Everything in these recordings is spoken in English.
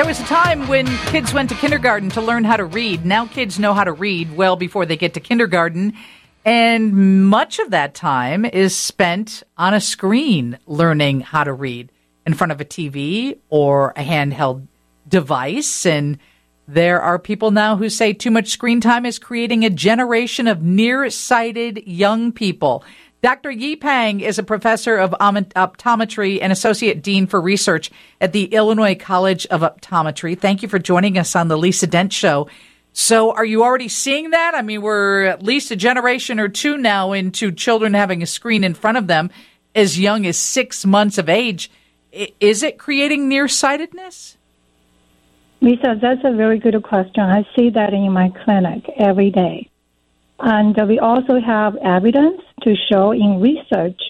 There was a time when kids went to kindergarten to learn how to read. Now kids know how to read well before they get to kindergarten. And much of that time is spent on a screen learning how to read in front of a TV or a handheld device. And there are people now who say too much screen time is creating a generation of nearsighted young people. Dr. Yi Pang is a professor of optometry and associate dean for research at the Illinois College of Optometry. Thank you for joining us on the Lisa Dent Show. So, are you already seeing that? I mean, we're at least a generation or two now into children having a screen in front of them as young as six months of age. Is it creating nearsightedness? Lisa, that's a very good question. I see that in my clinic every day. And we also have evidence to show in research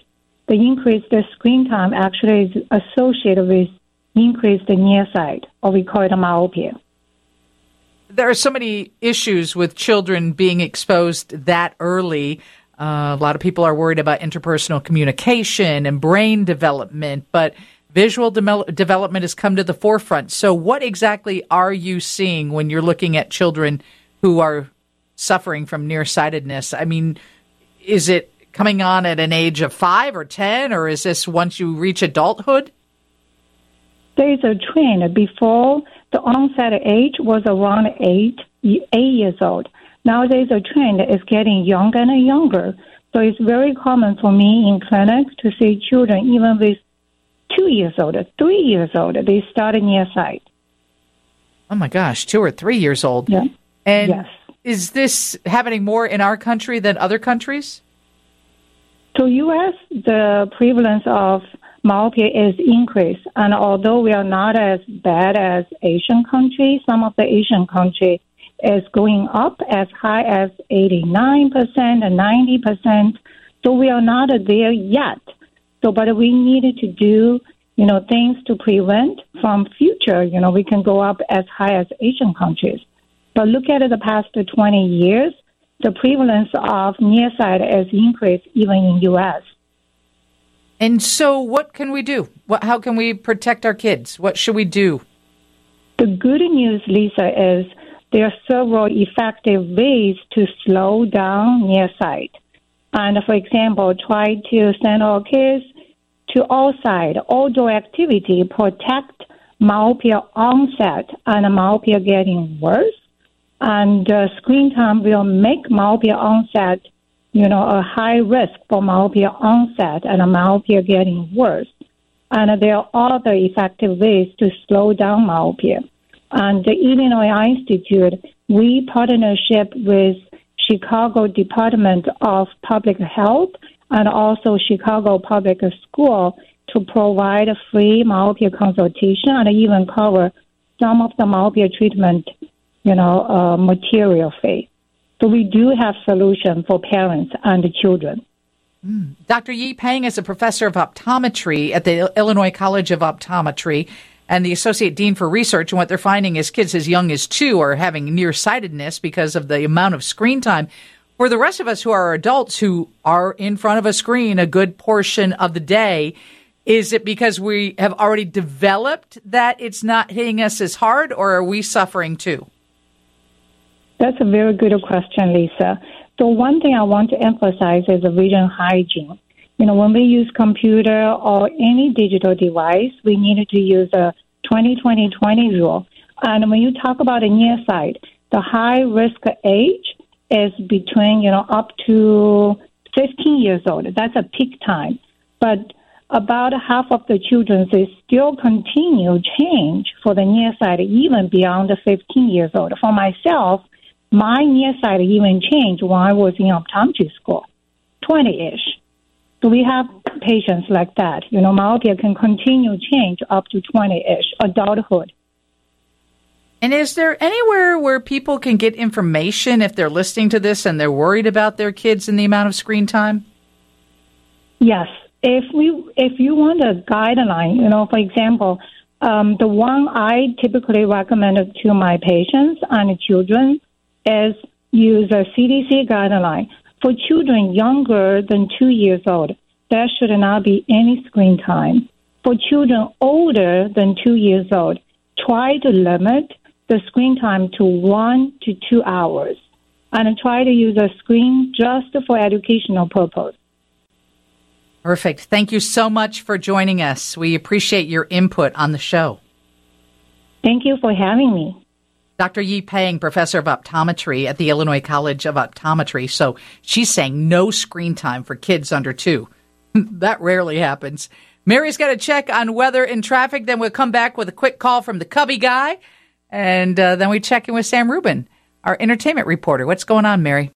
the increased screen time actually is associated with increased nearsight, or we call it myopia. There are so many issues with children being exposed that early. Uh, a lot of people are worried about interpersonal communication and brain development, but visual de- development has come to the forefront. So, what exactly are you seeing when you're looking at children who are suffering from nearsightedness? I mean, is it coming on at an age of five or 10, or is this once you reach adulthood? There's a trend. Before the onset age was around eight, eight years old. Now there's a trend. It's getting younger and younger. So it's very common for me in clinics to see children, even with two years old, three years old, they start nearsight. Oh my gosh, two or three years old. Yeah. And yes. is this happening more in our country than other countries? To U.S., the prevalence of myopia is increased, and although we are not as bad as Asian countries, some of the Asian countries is going up as high as 89% and 90%. So we are not there yet. So, but we needed to do, you know, things to prevent from future, you know, we can go up as high as Asian countries. But look at the past 20 years, the prevalence of nearsight has increased even in U.S. And so, what can we do? What, how can we protect our kids? What should we do? The good news, Lisa, is there are several effective ways to slow down nearsight. And for example, try to send our kids to outside outdoor activity, protect myopia onset and myopia getting worse. And uh, screen time will make myopia onset, you know, a high risk for myopia onset and myopia getting worse. And there are other effective ways to slow down myopia. And the Illinois Institute, we partnership with Chicago Department of Public Health and also Chicago Public School to provide a free myopia consultation and even cover some of the myopia treatment, you know, uh, material fee. So we do have solution for parents and the children. Mm. Dr. Yi Pang is a professor of optometry at the Illinois College of Optometry and the associate dean for research. And what they're finding is kids as young as two are having nearsightedness because of the amount of screen time. For the rest of us who are adults who are in front of a screen a good portion of the day, is it because we have already developed that it's not hitting us as hard, or are we suffering too? That's a very good question, Lisa. So one thing I want to emphasize is the vision hygiene. You know, when we use computer or any digital device, we need to use a 20-20-20 rule. And when you talk about a nearsight, the high risk age is between, you know, up to 15 years old. That's a peak time. But about half of the children, they still continue change for the near sight even beyond the 15 years old. For myself, my nearsight even changed when I was in optometry school, 20-ish. So we have patients like that. You know, myopia can continue change up to 20-ish, adulthood. And is there anywhere where people can get information if they're listening to this and they're worried about their kids and the amount of screen time? Yes. If we if you want a guideline, you know, for example, um, the one I typically recommend to my patients and children is use a CDC guideline. For children younger than two years old, there should not be any screen time. For children older than two years old, try to limit the screen time to one to two hours and try to use a screen just for educational purpose. Perfect. Thank you so much for joining us. We appreciate your input on the show. Thank you for having me. Dr. Yi Peng, professor of optometry at the Illinois College of Optometry. So she's saying no screen time for kids under two. that rarely happens. Mary's got to check on weather and traffic. Then we'll come back with a quick call from the Cubby guy. And uh, then we check in with Sam Rubin, our entertainment reporter. What's going on, Mary?